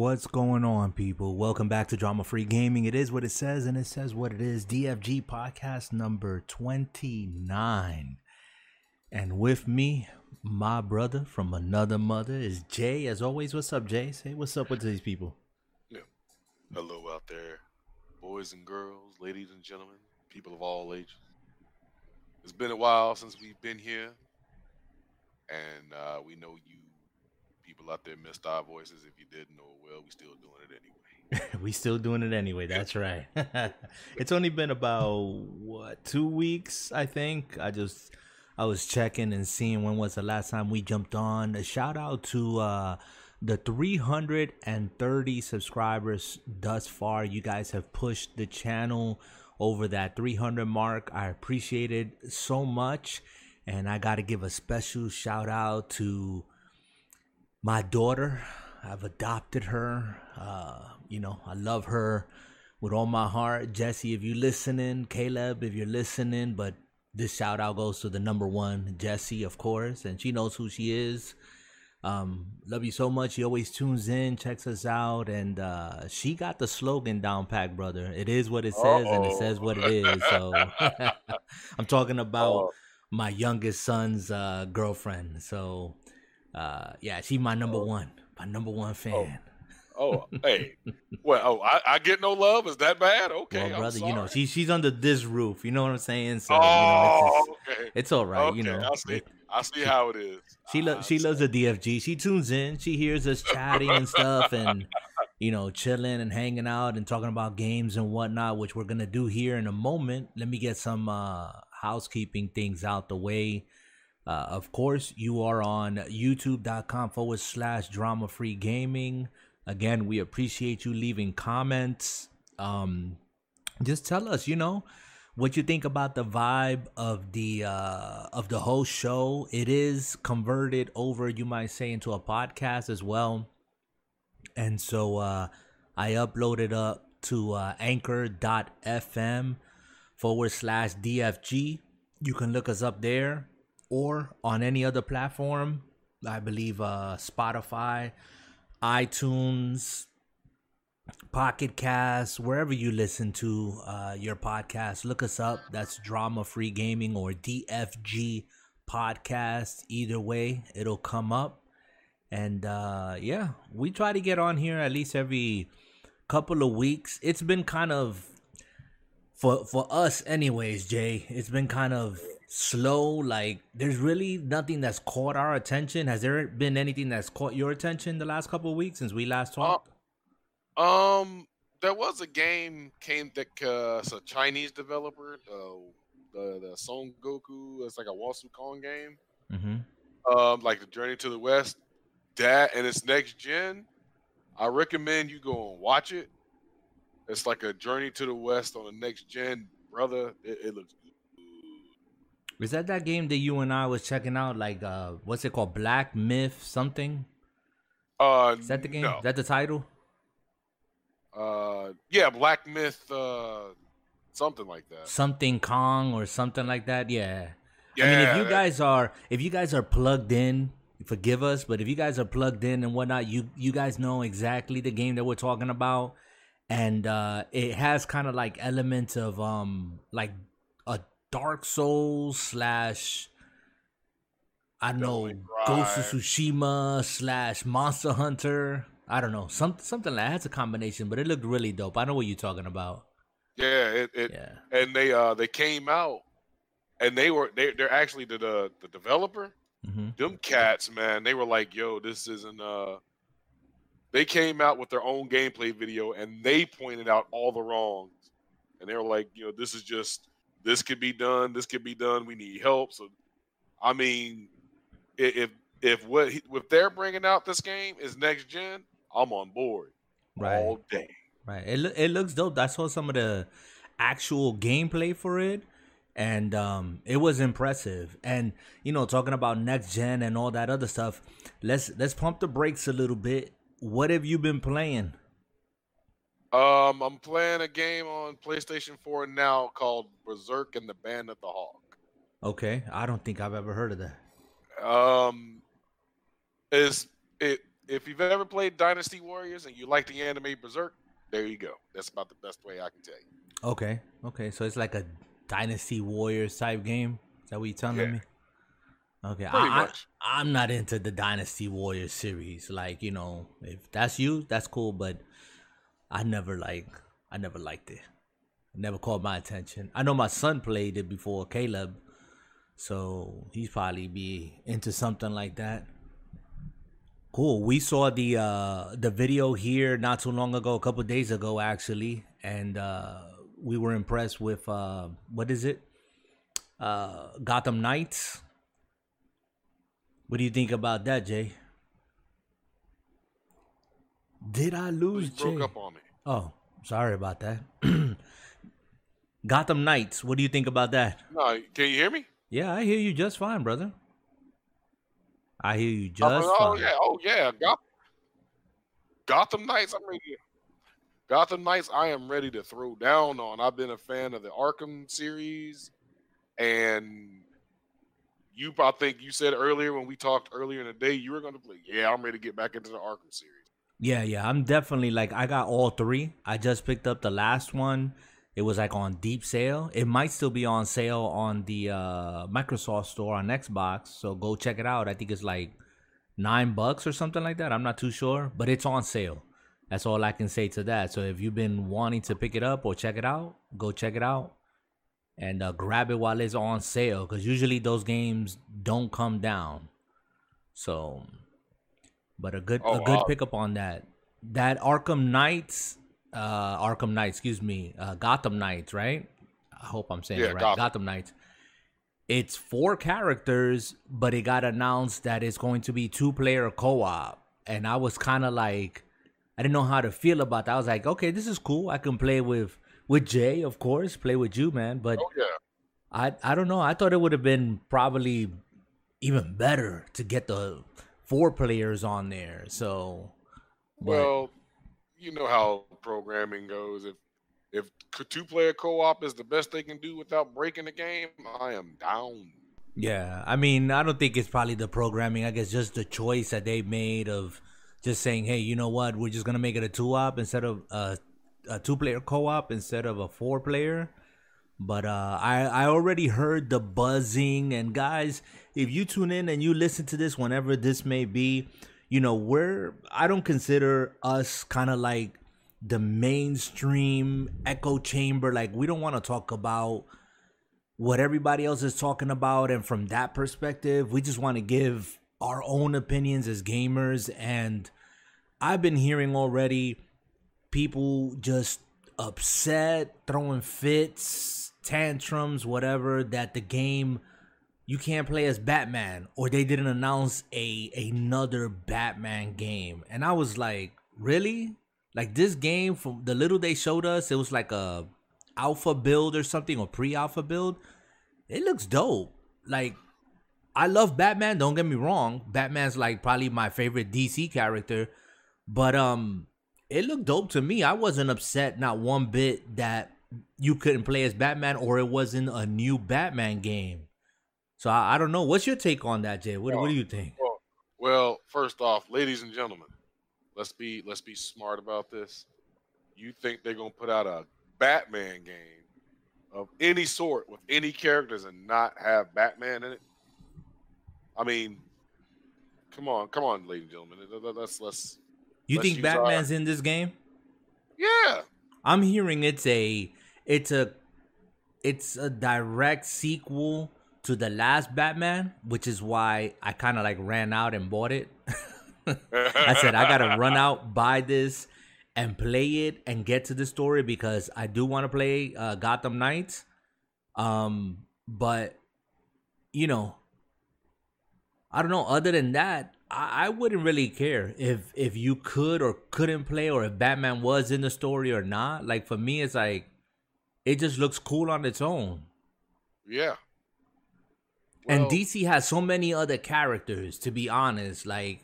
What's going on, people? Welcome back to Drama Free Gaming. It is what it says, and it says what it is. DFG podcast number 29. And with me, my brother from another mother is Jay. As always, what's up, Jay? Say what's up with these people. Yeah. Hello out there, boys and girls, ladies and gentlemen, people of all ages. It's been a while since we've been here, and uh, we know you people out there missed our voices. If you didn't know well, we still doing it anyway. we still doing it anyway. That's right. it's only been about what two weeks, I think. I just I was checking and seeing when was the last time we jumped on. A shout out to uh, the 330 subscribers thus far. You guys have pushed the channel over that 300 mark. I appreciate it so much. And I got to give a special shout out to my daughter. I've adopted her. Uh, you know, I love her with all my heart. Jesse, if you're listening, Caleb, if you're listening, but this shout out goes to the number one, Jesse, of course, and she knows who she is. Um, love you so much. She always tunes in, checks us out, and uh, she got the slogan down pack, brother. It is what it says, Uh-oh. and it says what it is. So I'm talking about Uh-oh. my youngest son's uh, girlfriend. So uh, yeah, she's my number oh. one, my number one fan. Oh, oh hey, well, oh, I, I, get no love. Is that bad? Okay, well, brother, you know, she, she's under this roof. You know what I'm saying? So, oh, you know, it's, oh, just, okay. it's all right. Okay, you know, I see. I see how it is. She lo- she loves the DFG. She tunes in. She hears us chatting and stuff, and you know, chilling and hanging out and talking about games and whatnot, which we're gonna do here in a moment. Let me get some uh, housekeeping things out the way. Uh, of course, you are on youtube.com forward slash drama free gaming. Again, we appreciate you leaving comments. Um, just tell us, you know, what you think about the vibe of the uh, of the whole show. It is converted over, you might say, into a podcast as well. And so uh, I uploaded up to uh, anchor.fm forward slash DFG. You can look us up there or on any other platform. I believe uh, Spotify, iTunes, Pocket Cast, wherever you listen to uh, your podcast, look us up. That's Drama Free Gaming or DFG Podcast. Either way, it'll come up. And uh, yeah, we try to get on here at least every couple of weeks. It's been kind of for for us anyways, Jay. It's been kind of slow. Like there's really nothing that's caught our attention. Has there been anything that's caught your attention the last couple of weeks since we last uh, talked? Uh, um, there was a game came that uh, it's a Chinese developer, uh, the the Son Goku. It's like a Wasu Kong game. Mm-hmm. Um, like the Journey to the West. That and it's next gen. I recommend you go and watch it. It's like a Journey to the West on the next gen, brother. It, it looks is that that game that you and I was checking out? Like, uh, what's it called? Black Myth something? Uh, is that the game? No. Is that the title? Uh, yeah, Black Myth, uh, something like that. Something Kong or something like that. Yeah. Yeah. I mean, if you guys are if you guys are plugged in, forgive us, but if you guys are plugged in and whatnot, you you guys know exactly the game that we're talking about, and uh, it has kind of like elements of um like Dark Souls slash I know Ghost of Tsushima slash Monster Hunter. I don't know some something like that's a combination, but it looked really dope. I know what you're talking about. Yeah, it, it yeah. and they uh they came out and they were they they're actually the the, the developer. Mm-hmm. Them cats, man, they were like, "Yo, this isn't uh." They came out with their own gameplay video and they pointed out all the wrongs, and they were like, "You know, this is just this could be done, this could be done. We need help. So, I mean, if if what he, if they're bringing out this game is next gen, I'm on board right. all day. Right. It it looks dope. I saw some of the actual gameplay for it and um it was impressive and you know talking about next gen and all that other stuff let's let's pump the brakes a little bit what have you been playing um, I'm playing a game on PlayStation 4 now called Berserk and the Band of the Hawk. Okay, I don't think I've ever heard of that. Um, is it if you've ever played Dynasty Warriors and you like the anime Berserk, there you go. That's about the best way I can tell you. Okay, okay, so it's like a Dynasty Warriors type game. Is that what you're telling yeah. me? Okay, I, I, am not into the Dynasty Warriors series. Like you know, if that's you, that's cool. But I never like, I never liked it. never caught my attention. I know my son played it before Caleb, so he's probably be into something like that. Cool. We saw the uh the video here not too long ago, a couple days ago actually, and uh we were impressed with uh what is it? Uh Gotham Knights. What do you think about that, Jay? Did I lose Jay? Broke up on me. Oh, sorry about that. Gotham Knights. What do you think about that? No, can you hear me? Yeah, I hear you just fine, brother. I hear you oh, just oh, oh fine. yeah, oh yeah. Gotham, Gotham Knights. I'm ready. Gotham Knights. I am ready to throw down on. I've been a fan of the Arkham series, and you. I think you said earlier when we talked earlier in the day, you were going to play. Yeah, I'm ready to get back into the Arkham series. Yeah, yeah. I'm definitely like I got all three. I just picked up the last one it was like on deep sale. It might still be on sale on the uh, Microsoft store on Xbox. So go check it out. I think it's like nine bucks or something like that. I'm not too sure, but it's on sale. That's all I can say to that. So if you've been wanting to pick it up or check it out, go check it out and uh, grab it while it's on sale because usually those games don't come down. So, but a good oh, a good wow. pickup on that. That Arkham Knights uh Arkham Knights, excuse me, uh Gotham Knights, right? I hope I'm saying yeah, it right. Gotham. Gotham Knights. It's four characters, but it got announced that it's going to be two player co op. And I was kind of like, I didn't know how to feel about that. I was like, okay, this is cool. I can play with with Jay, of course, play with you, man. But oh, yeah. I I don't know. I thought it would have been probably even better to get the four players on there. So, well, you know how programming goes. If if two player co op is the best they can do without breaking the game, I am down. Yeah, I mean, I don't think it's probably the programming. I guess just the choice that they made of just saying, hey, you know what, we're just gonna make it a two op instead of a, a two player co op instead of a four player. But uh, I I already heard the buzzing, and guys, if you tune in and you listen to this whenever this may be, you know, we're I don't consider us kind of like the mainstream echo chamber. Like we don't want to talk about what everybody else is talking about, and from that perspective, we just want to give our own opinions as gamers. And I've been hearing already people just upset, throwing fits, tantrums, whatever, that the game you can't play as Batman or they didn't announce a another Batman game. And I was like, really? Like this game from the little they showed us, it was like a alpha build or something or pre-alpha build. It looks dope. Like I love Batman, don't get me wrong. Batman's like probably my favorite DC character, but um it looked dope to me. I wasn't upset not one bit that you couldn't play as Batman or it wasn't a new Batman game. So I, I don't know. What's your take on that, Jay? What, well, what do you think? Well, well, first off, ladies and gentlemen, let's be let's be smart about this. You think they're gonna put out a Batman game of any sort with any characters and not have Batman in it? I mean, come on, come on, ladies and gentlemen. Let's let's. You let's think Batman's our... in this game? Yeah. I'm hearing it's a it's a it's a direct sequel to the last Batman, which is why I kind of like ran out and bought it. I said I gotta run out, buy this, and play it and get to the story because I do want to play uh, Gotham Knights. Um, but you know, I don't know. Other than that, I, I wouldn't really care if if you could or couldn't play or if Batman was in the story or not. Like for me, it's like it just looks cool on its own. Yeah, and DC has so many other characters. To be honest, like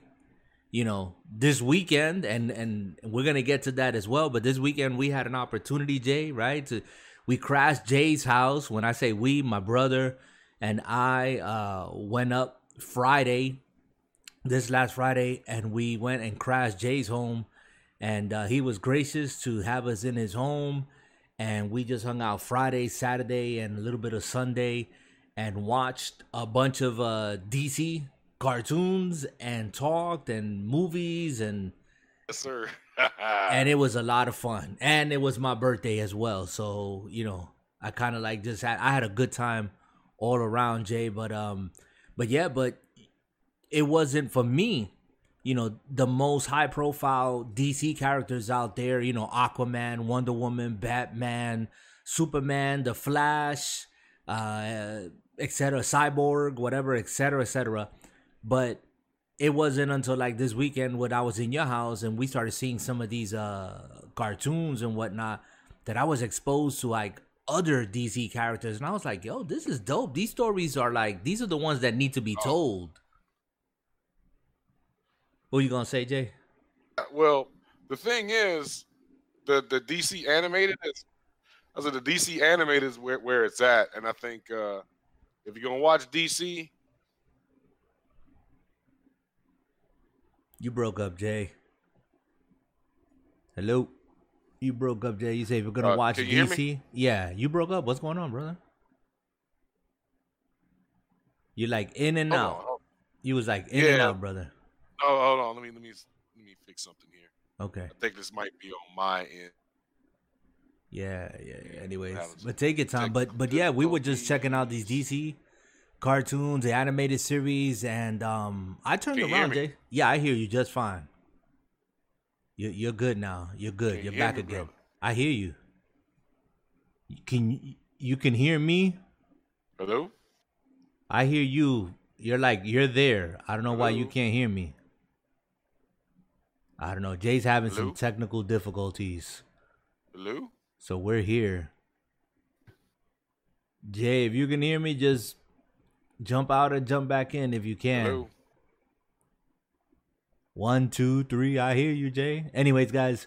you know, this weekend, and and we're gonna get to that as well. But this weekend we had an opportunity, Jay, right? To we crashed Jay's house. When I say we, my brother and I uh, went up Friday this last Friday, and we went and crashed Jay's home, and uh, he was gracious to have us in his home, and we just hung out Friday, Saturday, and a little bit of Sunday, and watched a bunch of uh, DC cartoons and talked and movies and yes, sir. and it was a lot of fun, and it was my birthday as well, so you know I kind of like just had I had a good time all around, Jay. But um, but yeah, but it wasn't for me. You know, the most high profile DC characters out there. You know, Aquaman, Wonder Woman, Batman, Superman, The Flash, uh, etc. Cyborg, whatever, etc. etc. But it wasn't until like this weekend when I was in your house and we started seeing some of these uh cartoons and whatnot that I was exposed to like other DC characters, and I was like, "Yo, this is dope. These stories are like these are the ones that need to be oh. told." What are you gonna say, Jay? Well, the thing is, the the DC animated is, I said the DC animated is where, where it's at, and I think uh, if you're gonna watch DC, you broke up, Jay. Hello. You broke up, Jay. You say you're gonna uh, watch DC. Yeah, you broke up. What's going on, brother? You like in and hold out. On, you was like in yeah. and out, brother. On. Let me let me let me fix something here. Okay. I think this might be on my end. Yeah, yeah. yeah. Anyways, but take your time. But but yeah, we were just checking out these DC cartoons, the animated series, and um, I turned around, Jay. Yeah, I hear you just fine. You're you're good now. You're good. You're back me, again. I hear you. Can you can hear me? Hello. I hear you. You're like you're there. I don't know Hello? why you can't hear me. I don't know. Jay's having Hello? some technical difficulties. Hello. So we're here. Jay, if you can hear me, just jump out and jump back in if you can. Hello. One, two, three. I hear you, Jay. Anyways, guys,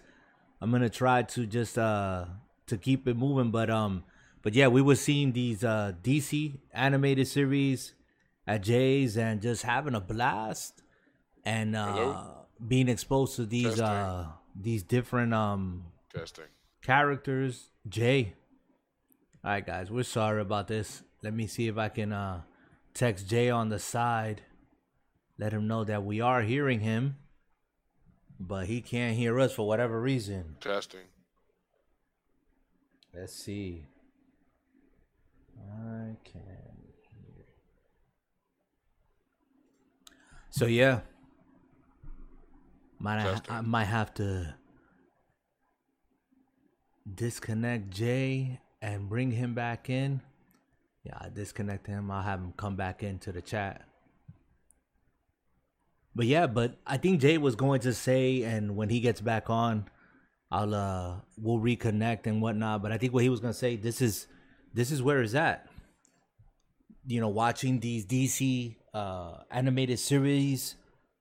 I'm gonna try to just uh to keep it moving, but um, but yeah, we were seeing these uh DC animated series at Jay's and just having a blast and uh Hello? Being exposed to these Testing. uh these different um Testing. characters. Jay. All right, guys, we're sorry about this. Let me see if I can uh text Jay on the side let him know that we are hearing him, but he can't hear us for whatever reason. Testing. Let's see. I can hear. So yeah, might I, I might have to disconnect Jay and bring him back in. Yeah, I disconnect him. I'll have him come back into the chat. But yeah, but I think Jay was going to say, and when he gets back on, I'll uh we'll reconnect and whatnot. But I think what he was gonna say, this is this is where it's at. You know, watching these DC uh animated series.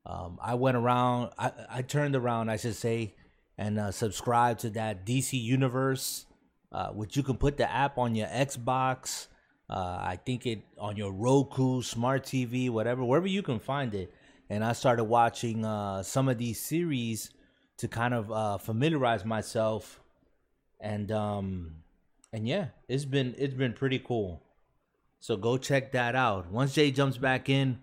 Um, I went around. I I turned around, I should say, and uh, subscribed to that DC universe, uh, which you can put the app on your Xbox. Uh, I think it on your Roku, smart TV, whatever, wherever you can find it and I started watching uh, some of these series to kind of uh, familiarize myself, and um, and yeah, it's been it's been pretty cool. So go check that out. Once Jay jumps back in,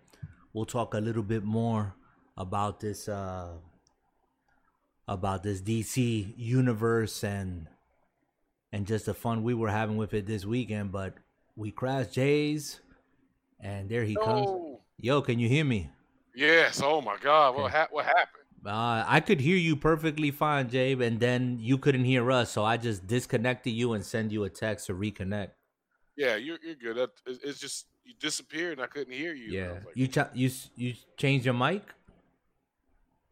we'll talk a little bit more about this uh, about this DC universe and and just the fun we were having with it this weekend. But we crashed Jay's, and there he no. comes. Yo, can you hear me? Yes. Oh my God. What ha- what happened? Uh, I could hear you perfectly fine, Jabe, and then you couldn't hear us, so I just disconnected you and send you a text to reconnect. Yeah, you're you're good. It's just you disappeared and I couldn't hear you. Yeah, like, you ch- you you changed your mic.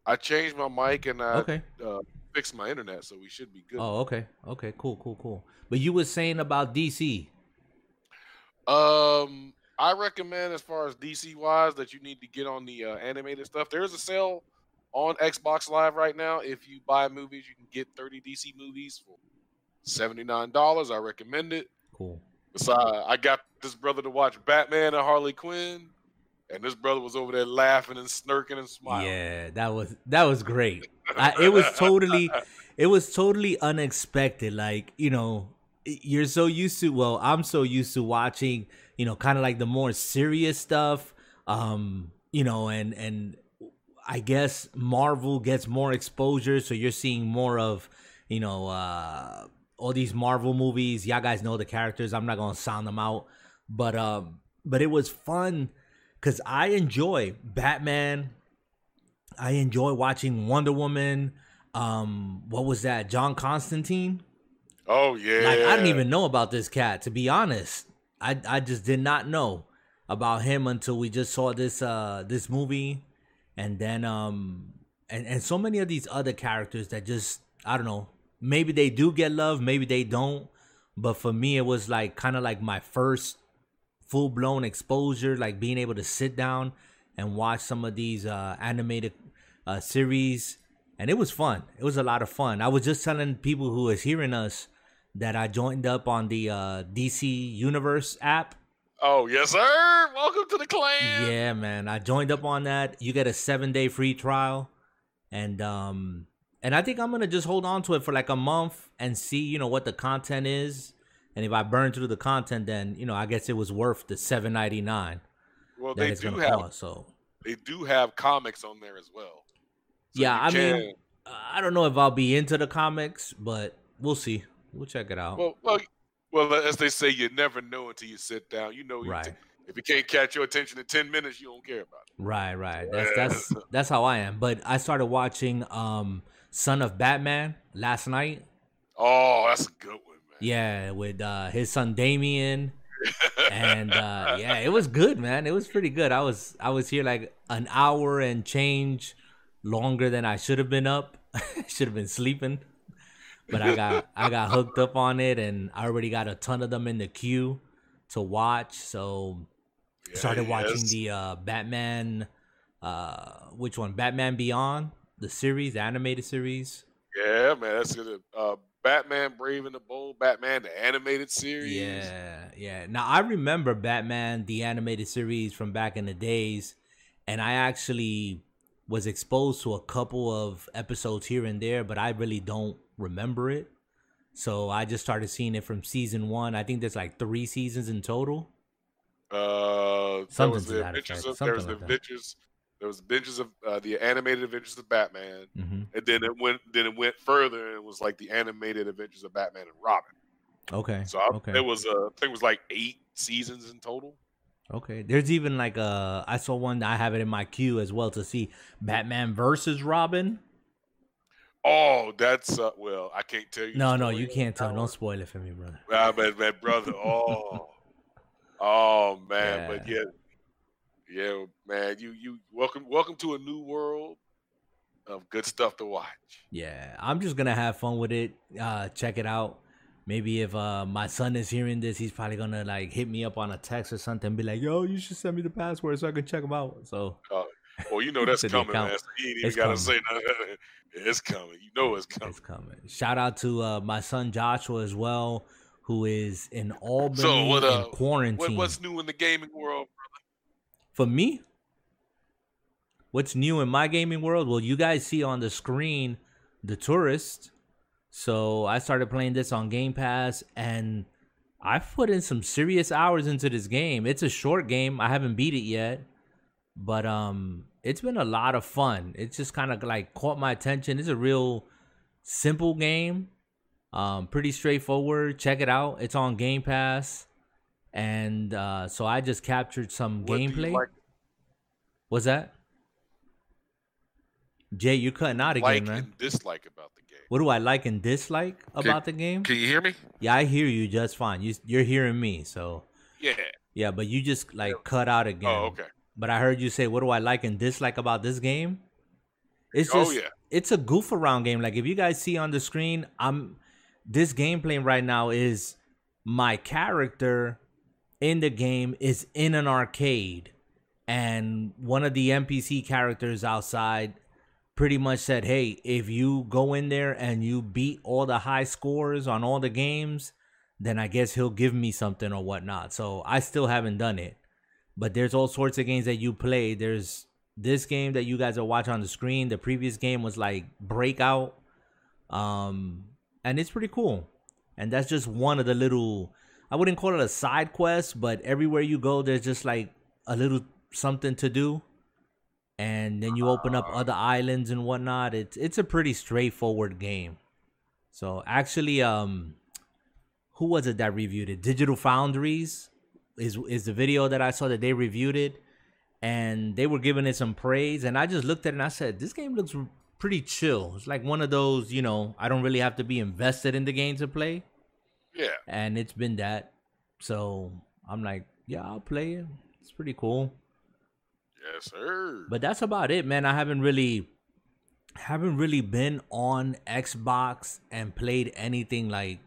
I changed my mic and I okay. uh, fixed my internet, so we should be good. Oh, okay, okay, cool, cool, cool. But you were saying about DC. Um, I recommend, as far as DC wise, that you need to get on the uh, animated stuff. There's a sale on Xbox Live right now. If you buy movies, you can get 30 DC movies for $79. I recommend it. Cool. So I got this brother to watch Batman and Harley Quinn. And this brother was over there laughing and snirking and smiling. Yeah, that was that was great. I, it was totally, it was totally unexpected. Like you know, you're so used to. Well, I'm so used to watching. You know, kind of like the more serious stuff. Um, you know, and and I guess Marvel gets more exposure, so you're seeing more of you know uh all these Marvel movies. Y'all guys know the characters. I'm not gonna sound them out, but um, but it was fun because I enjoy Batman. I enjoy watching Wonder Woman. Um, what was that? John Constantine. Oh yeah. Like I didn't even know about this cat. To be honest, I I just did not know about him until we just saw this uh this movie, and then um and and so many of these other characters that just I don't know. Maybe they do get love, maybe they don't. But for me, it was like kind of like my first full blown exposure, like being able to sit down and watch some of these uh, animated uh, series, and it was fun. It was a lot of fun. I was just telling people who was hearing us that I joined up on the uh, DC Universe app. Oh yes, sir! Welcome to the clan. Yeah, man. I joined up on that. You get a seven day free trial, and um, and I think I'm gonna just hold on to it for like a month and see, you know, what the content is and if I burn through the content, then you know I guess it was worth the seven ninety nine. Well, they do have cost, so they do have comics on there as well. So yeah, I can... mean, I don't know if I'll be into the comics, but we'll see. We'll check it out. Well, well, well as they say, you never know until you sit down. You know, you right. T- if you can't catch your attention in ten minutes, you don't care about it. Right, right. That's that's that's how I am. But I started watching um Son of Batman last night. Oh, that's a good one. Yeah, with uh, his son Damian. and uh, yeah, it was good, man. It was pretty good. I was I was here like an hour and change longer than I should have been up. should have been sleeping. But I got I got hooked up on it and I already got a ton of them in the queue to watch. So yeah, started watching yes. the uh, Batman uh, which one? Batman Beyond, the series, the animated series. Yeah, man, that's good. Uh, Batman Brave and the Bold, Batman the animated series. Yeah, yeah. Now I remember Batman the animated series from back in the days, and I actually was exposed to a couple of episodes here and there, but I really don't remember it. So I just started seeing it from season one. I think there's like three seasons in total. Uh, Something there was the Adventures of, there was like the Adventures there was Adventures of uh, the animated Adventures of Batman, mm-hmm. and then it went then it went further and it was like the animated Adventures of Batman and Robin. Okay. So I, okay. it was uh, I think it was like eight seasons in total. Okay. There's even like a uh, I saw one I have it in my queue as well to see Batman versus Robin. Oh, that's uh, well, I can't tell you. No, no, you can't tell. Don't spoil it for me, brother. Ah, man, man, brother. Oh, oh man, yeah. but yeah, yeah, man. You you welcome welcome to a new world of good stuff to watch. Yeah, I'm just gonna have fun with it. Uh, check it out. Maybe if uh, my son is hearing this, he's probably gonna like hit me up on a text or something, and be like, "Yo, you should send me the password so I can check them out." So, uh, well, you know that's coming, man. So you ain't even it's gotta coming. say nothing. it's coming. You know it's coming. It's coming. Shout out to uh, my son Joshua as well, who is in Albany so what, uh, in quarantine. What, what's new in the gaming world? For me, what's new in my gaming world? Well, you guys see on the screen the Touryst. So I started playing this on Game Pass and I've put in some serious hours into this game. It's a short game. I haven't beat it yet. But um it's been a lot of fun. It's just kind of like caught my attention. It's a real simple game. Um pretty straightforward. Check it out. It's on Game Pass and uh, so I just captured some what gameplay. Like? What's that? Jay, you're cutting out again, like man. And dislike about the game. What do I like and dislike about the game? Can you hear me? Yeah, I hear you just fine. You you're hearing me, so yeah, yeah. But you just like yeah. cut out again. Oh, okay. But I heard you say, "What do I like and dislike about this game?" It's oh, just, oh, yeah. it's a goof around game. Like if you guys see on the screen, I'm this gameplay right now is my character in the game is in an arcade and one of the NPC characters outside pretty much said, "Hey, if you go in there and you beat all the high scores on all the games, then I guess he'll give me something or whatnot." So I still haven't done it, but there's all sorts of games that you play. There's this game that you guys are watching on the screen. The previous game was like Breakout, um, and it's pretty cool. And that's just one of the little. I wouldn't call it a side quest, but everywhere you go, there's just like a little something to do. And then you open up other islands and whatnot. It's it's a pretty straightforward game. So actually, um, who was it that reviewed it? Digital Foundry's is is the video that I saw that they reviewed it, and they were giving it some praise. And I just looked at it and I said, this game looks pretty chill. It's like one of those, you know, I don't really have to be invested in the game to play. Yeah. And it's been that. So I'm like, yeah, I'll play it. It's pretty cool. Yes, sir. But that's about it, man. I haven't really haven't really been on Xbox and played anything like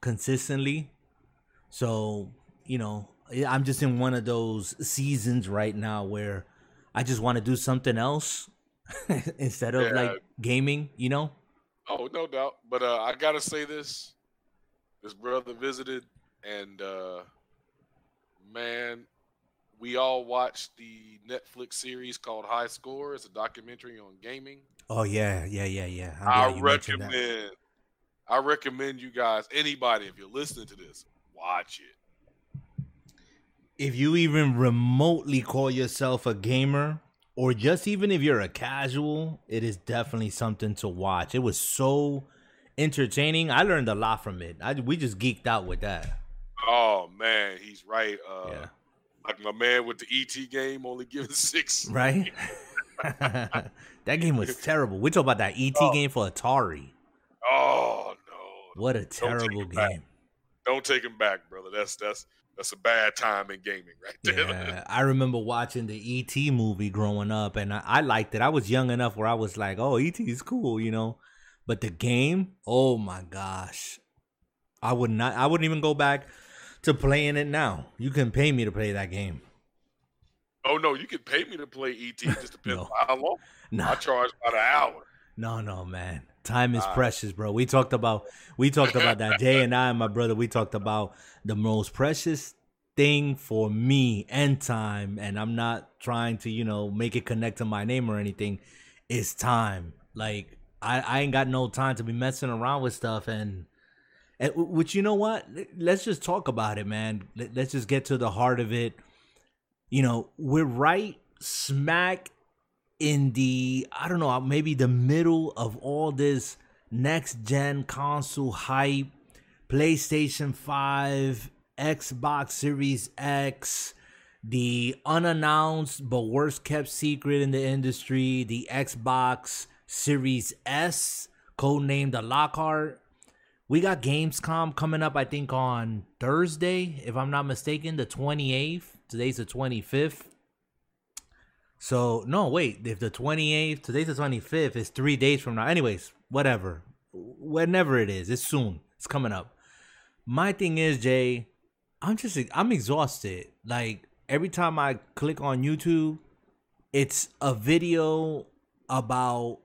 consistently. So, you know, I'm just in one of those seasons right now where I just want to do something else instead of yeah. like gaming, you know? Oh, no doubt. But uh, I got to say this. This brother visited and uh man, we all watched the Netflix series called High Score. It's a documentary on gaming. Oh yeah, yeah, yeah, yeah. I recommend. I recommend you guys, anybody, if you're listening to this, watch it. If you even remotely call yourself a gamer, or just even if you're a casual, it is definitely something to watch. It was so entertaining. I learned a lot from it. I, we just geeked out with that. Oh man, he's right. Uh, yeah. Like my man with the ET game, only giving six. Right. that game was terrible. We talk about that ET oh. game for Atari. Oh no! What a terrible game. Back. Don't take him back, brother. That's that's that's a bad time in gaming, right there. Yeah, I remember watching the ET movie growing up, and I, I liked it. I was young enough where I was like, "Oh, ET is cool," you know. But the game, oh my gosh, I would not. I wouldn't even go back to playing it now. You can pay me to play that game. Oh no, you can pay me to play ET. Just depends no. on how long. No. I charge about an hour. No, no, man. Time is precious, bro. We talked about we talked about that. Jay and I and my brother, we talked about the most precious thing for me and time, and I'm not trying to, you know, make it connect to my name or anything. Is time. Like I, I ain't got no time to be messing around with stuff and and which you know what? Let's just talk about it, man. Let's just get to the heart of it. You know, we're right smack in the I don't know, maybe the middle of all this next gen console hype, PlayStation 5, Xbox Series X, the unannounced but worst kept secret in the industry, the Xbox Series S, codenamed the Lockhart we got Gamescom coming up, I think, on Thursday, if I'm not mistaken, the 28th. Today's the 25th. So, no, wait. If the 28th, today's the 25th, it's three days from now. Anyways, whatever. Whenever it is, it's soon. It's coming up. My thing is, Jay, I'm just, I'm exhausted. Like, every time I click on YouTube, it's a video about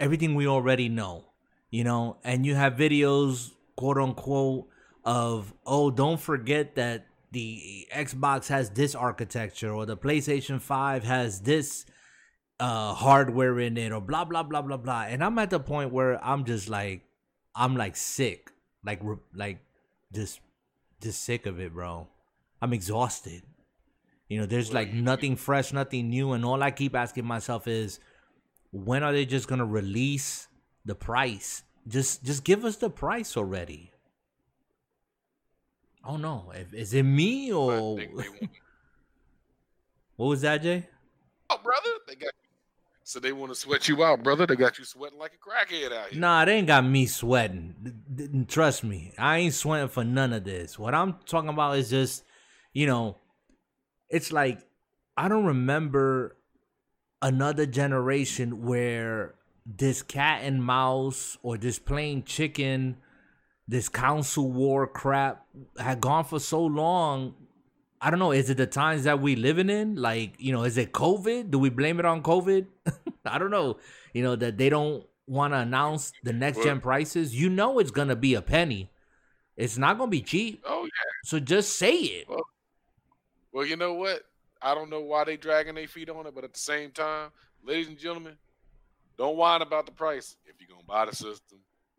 everything we already know you know, and you have videos, quote unquote, of, oh, don't forget that the Xbox has this architecture or the PlayStation 5 has this uh hardware in it or blah blah blah blah blah. And i'm at the point where i'm just like i'm like sick like like just just sick of it bro. I'm exhausted. You know there's like nothing fresh nothing new and all i keep asking myself is when are they just gonna release the price. Just just give us the price already. Oh no, is it me or what was that, Jay? Oh, brother, they got you. so they want to sweat you out, brother. They got you sweating like a crackhead out here. Nah, they ain't got me sweating. Trust me, I ain't sweating for none of this. What I'm talking about is just, you know, it's like I don't remember another generation where this cat and mouse or this playing chicken, this console war crap had gone for so long. I don't know. Is it the times that we living in? Like, you know, is it COVID? Do we blame it on COVID? I don't know. You know that they don't want to announce the next gen prices. You know, it's gonna be a penny. It's not gonna be cheap. Oh yeah. So just say it. Well, Well, you know what? I don't know why they dragging their feet on it, but at the same time, ladies and gentlemen, don't whine about the price. If you're gonna buy the system,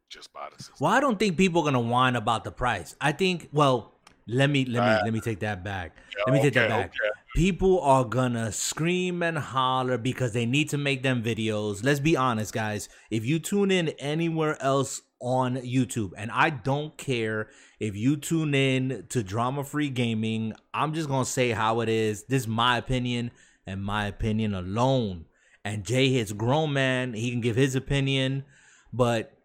just buy the system. Well, I don't think people are gonna whine about the price. I think well, let me let me uh, let me take that back. Yeah, let me take okay, that back. Okay. People are gonna scream and holler because they need to make them videos. Let's be honest, guys. If you tune in anywhere else on YouTube, and I don't care if you tune in to Drama Free Gaming, I'm just gonna say how it is. This is my opinion and my opinion alone. And Jay hits grown man, he can give his opinion, but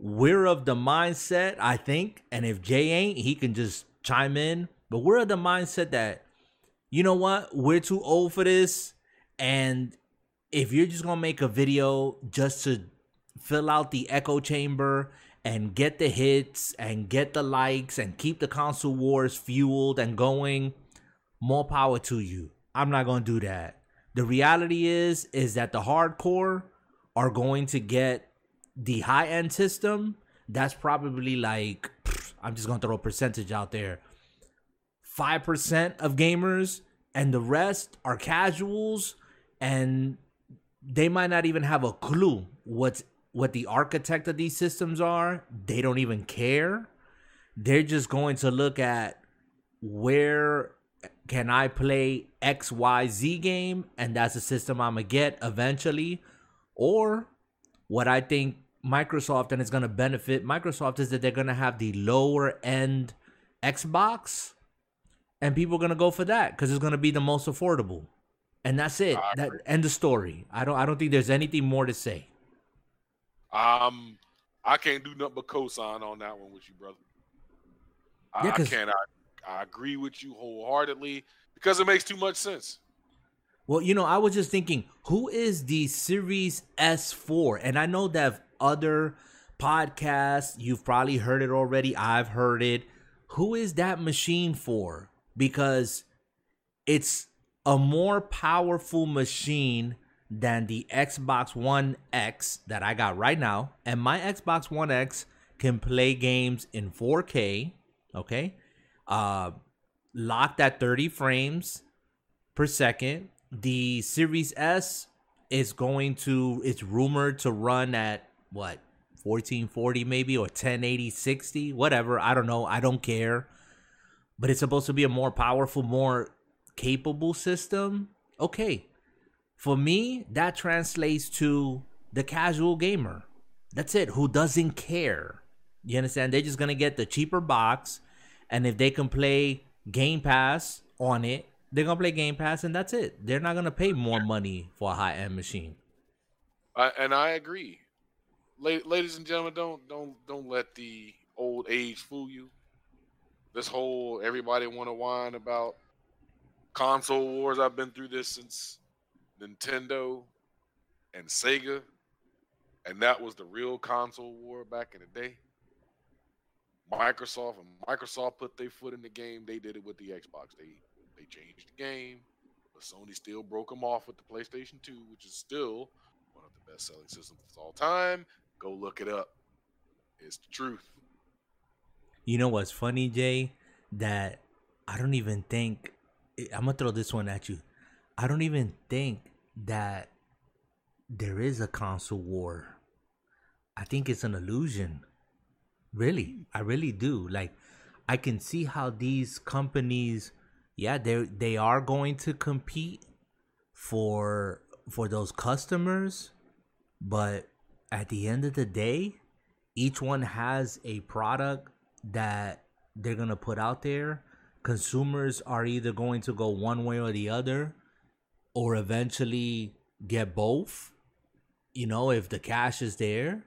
we're of the mindset, I think, and if Jay ain't, he can just chime in. But we're of the mindset that, you know what, we're too old for this. And if you're just gonna make a video just to fill out the echo chamber and get the hits and get the likes and keep the console wars fueled and going, more power to you. I'm not gonna do that. The reality is is that the hardcore are going to get the high end system. That's probably like I'm just gonna throw a percentage out there. Five percent of gamers, and the rest are casuals, and they might not even have a clue what's what the architect of these systems are. They don't even care. They're just going to look at where can I play XYZ game, and that's a system I'm gonna get eventually, or what I think Microsoft and it's to benefit Microsoft is that they're to have the lower end Xbox and people are going to go for that cuz it's going to be the most affordable. And that's it. That end the story. I don't I don't think there's anything more to say. Um I can't do nothing but co-sign on that one with you, brother. Yeah, I can't I, I agree with you wholeheartedly because it makes too much sense. Well, you know, I was just thinking, who is the Series S for? And I know that other podcasts. You've probably heard it already. I've heard it. Who is that machine for? Because it's a more powerful machine than the Xbox One X that I got right now. And my Xbox One X can play games in 4K, okay? Uh locked at 30 frames per second. The Series S is going to it's rumored to run at what 1440 maybe or 1080 60 whatever i don't know i don't care but it's supposed to be a more powerful more capable system? Okay. For me that translates to the casual gamer. That's it who doesn't care. You understand? They're just gonna get the cheaper box and if they can play game pass on it they're gonna play game pass and that's it. They're not gonna pay more money for a high-end machine. Uh, and i agree. Ladies and gentlemen, don't don't don't let the old age fool you. This whole everybody want to whine about console wars. I've been through this since Nintendo and Sega, and that was the real console war back in the day. Microsoft and Microsoft put their foot in the game. They did it with the Xbox. They they changed the game, but Sony still broke them off with the PlayStation 2, which is still one of the best selling systems of all time. Go look it up. It's the truth. You know what's funny, Jay? That I don't even think eh, I'm gonna throw this one at you. I don't even think that there is a console war. I think it's an illusion. Really, I really do. Like, I can see how these companies, yeah, they they are going to compete for for those customers, but at the end of the day, each one has a product that they're going to put out there. Consumers are either going to go one way or the other or eventually get both. You know, if the cash is there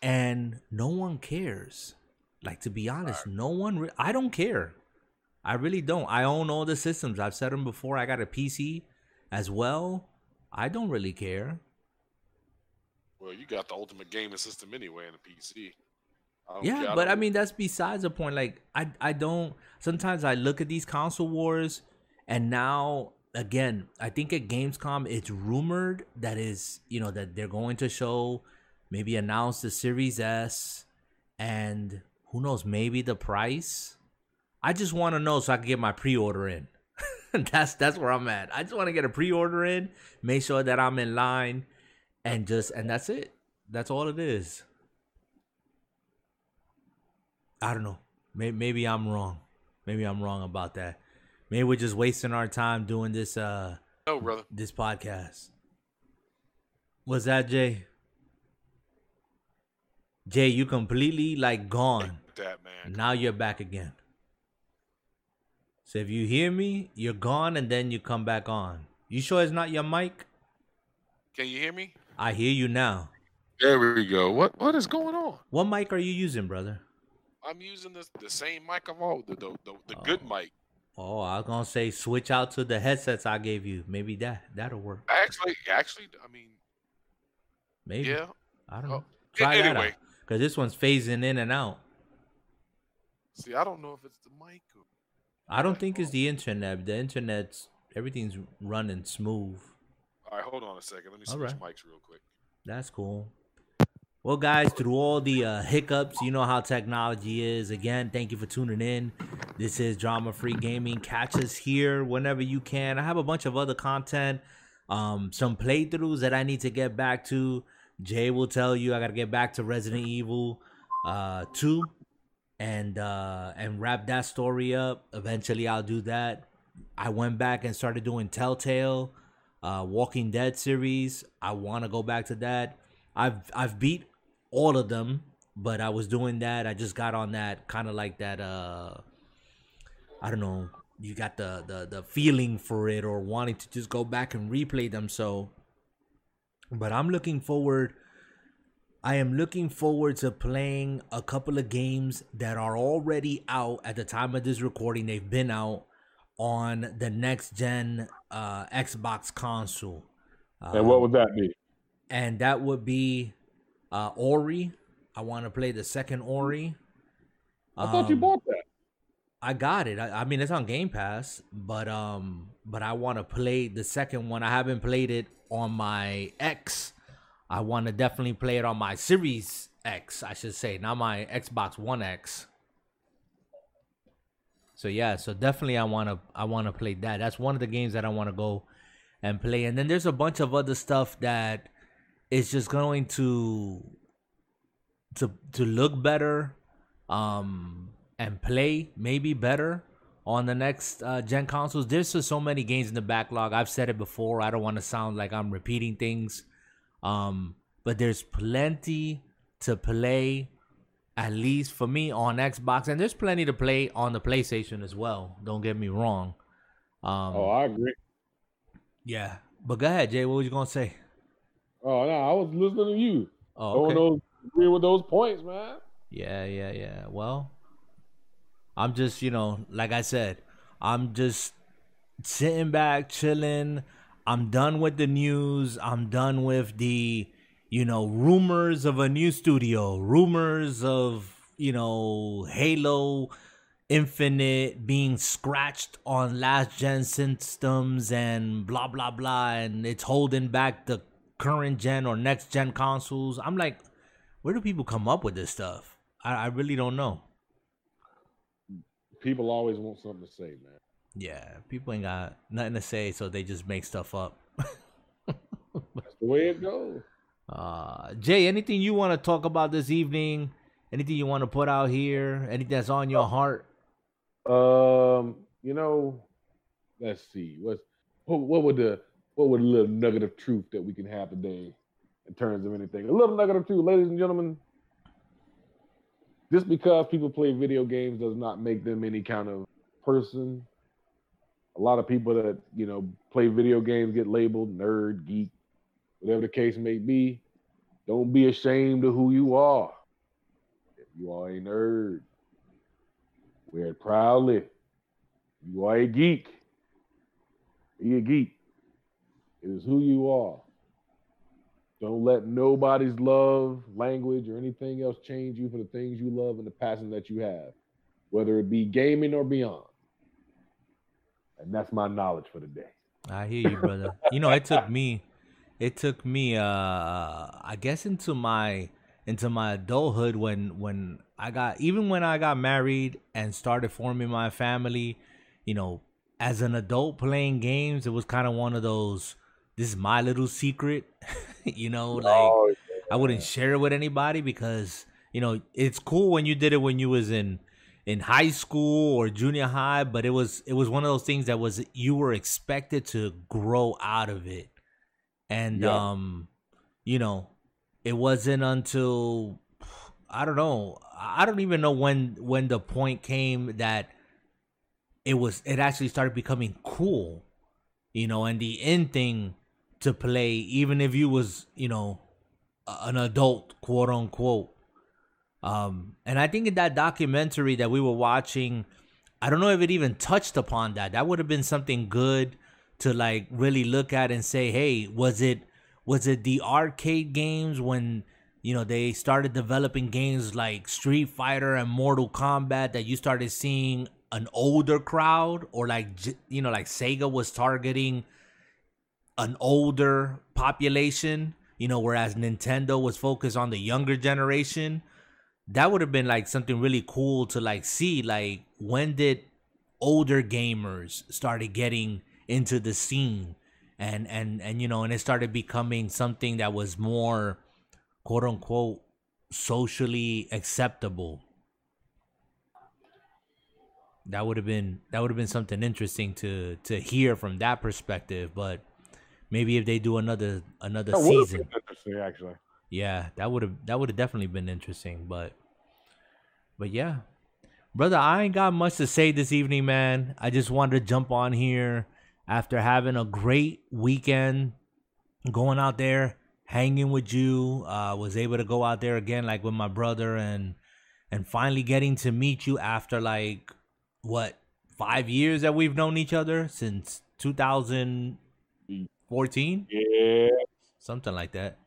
and no one cares. Like to be honest, no one re- I don't care. I really don't. I own all the systems. I've said them before. I got a PC as well. I don't really care. Well, you got the ultimate gaming system anyway in the PC. Um, yeah, but I, I mean that's besides the point. Like I I don't sometimes I look at these console wars and now again, I think at Gamescom it's rumored that is, you know, that they're going to show maybe announce the Series S and who knows, maybe the price. I just want to know so I can get my pre-order in. that's that's where I'm at. I just want to get a pre-order in, make sure that I'm in line, and just and that's it. That's all it is. I don't know. Maybe, maybe I'm wrong. Maybe I'm wrong about that. Maybe we're just wasting our time doing this. uh No, brother. This podcast. What's that, Jay? Jay, you completely like gone. That man. Now you're back again. So if you hear me, you're gone and then you come back on. You sure it's not your mic? Can you hear me? I hear you now. There we go. What what is going on? What mic are you using, brother? I'm using the the same mic of all the the, the, the oh. good mic. Oh, I was gonna say switch out to the headsets I gave you. Maybe that that'll work. Actually, actually, I mean, maybe. Yeah. I don't oh, know. Oh, Try anyway. that out. Cause this one's phasing in and out. See, I don't know if it's the mic. Or... I don't think it's the internet. The internet's everything's running smooth. All right, hold on a second. Let me switch right. mics real quick. That's cool. Well, guys, through all the uh, hiccups, you know how technology is. Again, thank you for tuning in. This is Drama Free Gaming. Catch us here whenever you can. I have a bunch of other content, um, some playthroughs that I need to get back to. Jay will tell you I got to get back to Resident Evil uh, 2 and uh, and wrap that story up. Eventually, I'll do that. I went back and started doing Telltale, uh, Walking Dead series. I want to go back to that. I've I've beat all of them, but I was doing that. I just got on that kind of like that. Uh, I don't know. You got the the the feeling for it or wanting to just go back and replay them. So, but I'm looking forward. I am looking forward to playing a couple of games that are already out at the time of this recording. They've been out on the next gen uh, Xbox console. And what would that be? And that would be uh, Ori. I want to play the second Ori. I um, thought you um, bought that. I got it. I, I, mean, it's on Game Pass, but um, but I want to play the second one. I haven't played it on my X. I want to definitely play it on my Series X, I should say, not my Xbox One X. So yeah, so definitely I want to I want to play that. That's one of the games that I want to go and play. And then there's a bunch of other stuff that it's just going to to to look better um and play maybe better on the next uh, gen consoles. There's just so many games in the backlog. I've said it before. I don't want to sound like I'm repeating things. Um, but there's plenty to play, at least for me on Xbox, and there's plenty to play on the PlayStation as well. Don't get me wrong. Um, oh, I agree. Yeah, but go ahead, Jay. What was you gonna say? Oh no, I was listening to you. Oh, okay. those agree with those points, man. Yeah, yeah, yeah. Well, I'm just, you know, like I said, I'm just sitting back, chilling. I'm done with the news. I'm done with the, you know, rumors of a new studio, rumors of, you know, Halo Infinite being scratched on last gen systems and blah blah blah and it's holding back the current gen or next gen consoles. I'm like, where do people come up with this stuff? I, I really don't know. People always want something to say, man. Yeah, people ain't got nothing to say, so they just make stuff up. That's the way it goes. Uh, Jay, anything you want to talk about this evening? Anything you want to put out here? Anything that's on your heart? Um, you know, let's see. What's what, what would the what would a little nugget of truth that we can have today in terms of anything? A little nugget of truth, ladies and gentlemen. Just because people play video games does not make them any kind of person. A lot of people that, you know, play video games get labeled nerd, geek, whatever the case may be. Don't be ashamed of who you are. If you are a nerd, wear it proudly. You are a geek. Be a geek. It is who you are. Don't let nobody's love, language, or anything else change you for the things you love and the passion that you have, whether it be gaming or beyond. And that's my knowledge for the day. I hear you, brother. you know, it took me, it took me, uh, I guess into my into my adulthood when when I got even when I got married and started forming my family, you know, as an adult playing games, it was kind of one of those. This is my little secret, you know. Like oh, yeah. I wouldn't share it with anybody because you know it's cool when you did it when you was in in high school or junior high, but it was it was one of those things that was you were expected to grow out of it, and yeah. um, you know, it wasn't until I don't know. I don't even know when when the point came that it was it actually started becoming cool, you know, and the end thing to play, even if you was you know an adult, quote unquote. Um, and I think in that documentary that we were watching, I don't know if it even touched upon that. That would have been something good to like really look at and say, hey, was it was it the arcade games when you know they started developing games like Street Fighter and Mortal Kombat that you started seeing an older crowd or like you know like Sega was targeting an older population, you know, whereas Nintendo was focused on the younger generation. That would have been like something really cool to like see like when did older gamers started getting into the scene and and and you know and it started becoming something that was more quote unquote socially acceptable that would have been that would have been something interesting to to hear from that perspective but maybe if they do another another that season. actually. Yeah that would have that would have definitely been interesting but but yeah. Brother i ain't got much to say this evening man. I just wanted to jump on here after having a great weekend going out there hanging with you. Uh, was able to go out there again, like with my brother, and and finally getting to meet you after like what five years that we've known each other? Since 2014. Yeah, something like that.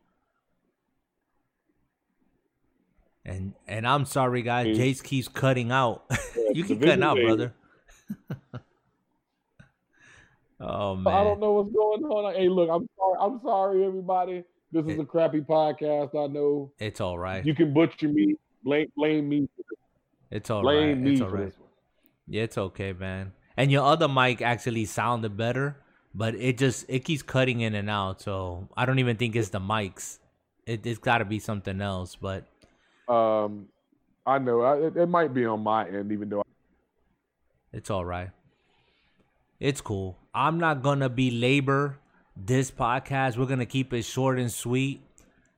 And and I'm sorry, guys. Jace keeps cutting out. you keep cutting out, brother. oh man, I don't know what's going on. Hey, look, I'm sorry. I'm sorry, everybody. This is it, a crappy podcast. I know. It's all right. You can butcher me. Blame blame me. It's all blame right. me it's all right. Yeah, it's okay, man. And your other mic actually sounded better, but it just it keeps cutting in and out. So I don't even think it's the mics. It, has got to be something else. But um, I know I, it, it might be on my end, even though I- it's all right. It's cool. I'm not gonna be labor this podcast. We're gonna keep it short and sweet.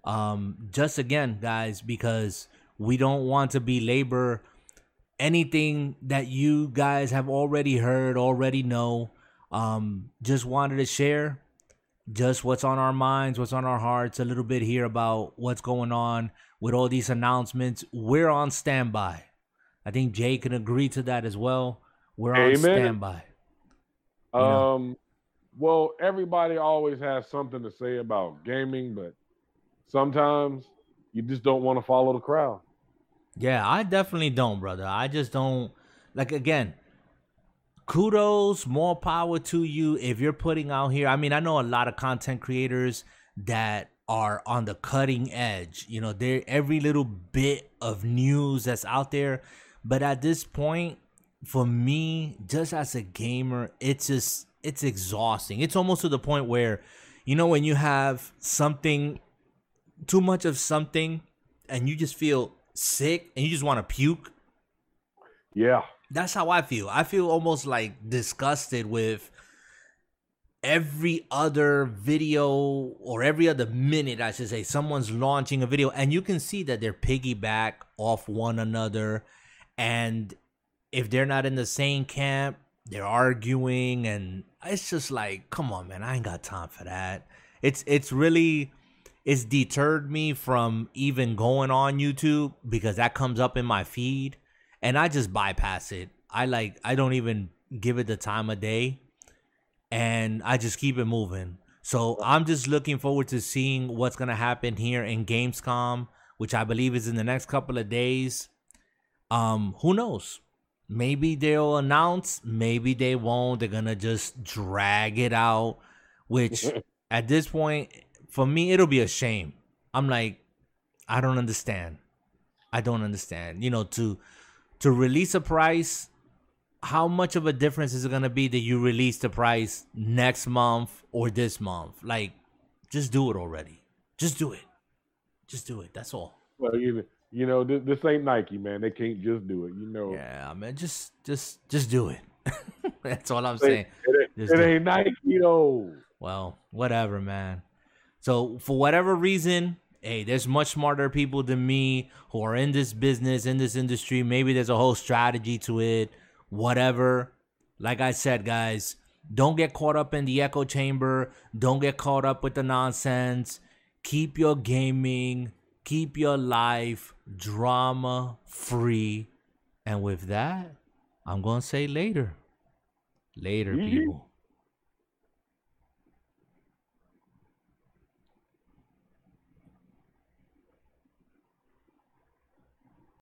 Um, just again, guys, because we don't want to belabor anything that you guys have already heard, already know. Um, just wanted to share just what's on our minds, what's on our hearts, a little bit here about what's going on with all these announcements. We're on standby. I think Jay can agree to that as well. We're Amen. on standby. Um, know? well, everybody always has something to say about gaming, but sometimes you just don't want to follow the crowd. Yeah, I definitely don't, brother. I just don't like again. Kudos, more power to you if you're putting out here. I mean, I know a lot of content creators that are on the cutting edge. You know, they're every little bit of news that's out there. But at this point, for me, just as a gamer, it's just it's exhausting. It's almost to the point where, you know, when you have something, too much of something, and you just feel sick and you just want to puke. Yeah. That's how I feel. I feel almost like disgusted with every other video or every other minute, I should say, someone's launching a video, and you can see that they're piggyback off one another. And if they're not in the same camp, they're arguing and it's just like come on man i ain't got time for that it's it's really it's deterred me from even going on youtube because that comes up in my feed and i just bypass it i like i don't even give it the time of day and i just keep it moving so i'm just looking forward to seeing what's gonna happen here in gamescom which i believe is in the next couple of days um who knows Maybe they'll announce, maybe they won't. They're gonna just drag it out, which at this point, for me, it'll be a shame. I'm like, I don't understand. I don't understand. You know, to to release a price how much of a difference is it gonna be that you release the price next month or this month? Like, just do it already. Just do it. Just do it. That's all. Well, you you know this, this ain't Nike, man. They can't just do it. You know. Yeah, man. Just just just do it. That's all I'm saying. It, it, it ain't Nike though. Well, whatever, man. So for whatever reason, hey, there's much smarter people than me who are in this business, in this industry. Maybe there's a whole strategy to it, whatever. Like I said, guys, don't get caught up in the echo chamber. Don't get caught up with the nonsense. Keep your gaming, keep your life drama free. And with that, I'm going to say later. Later, people.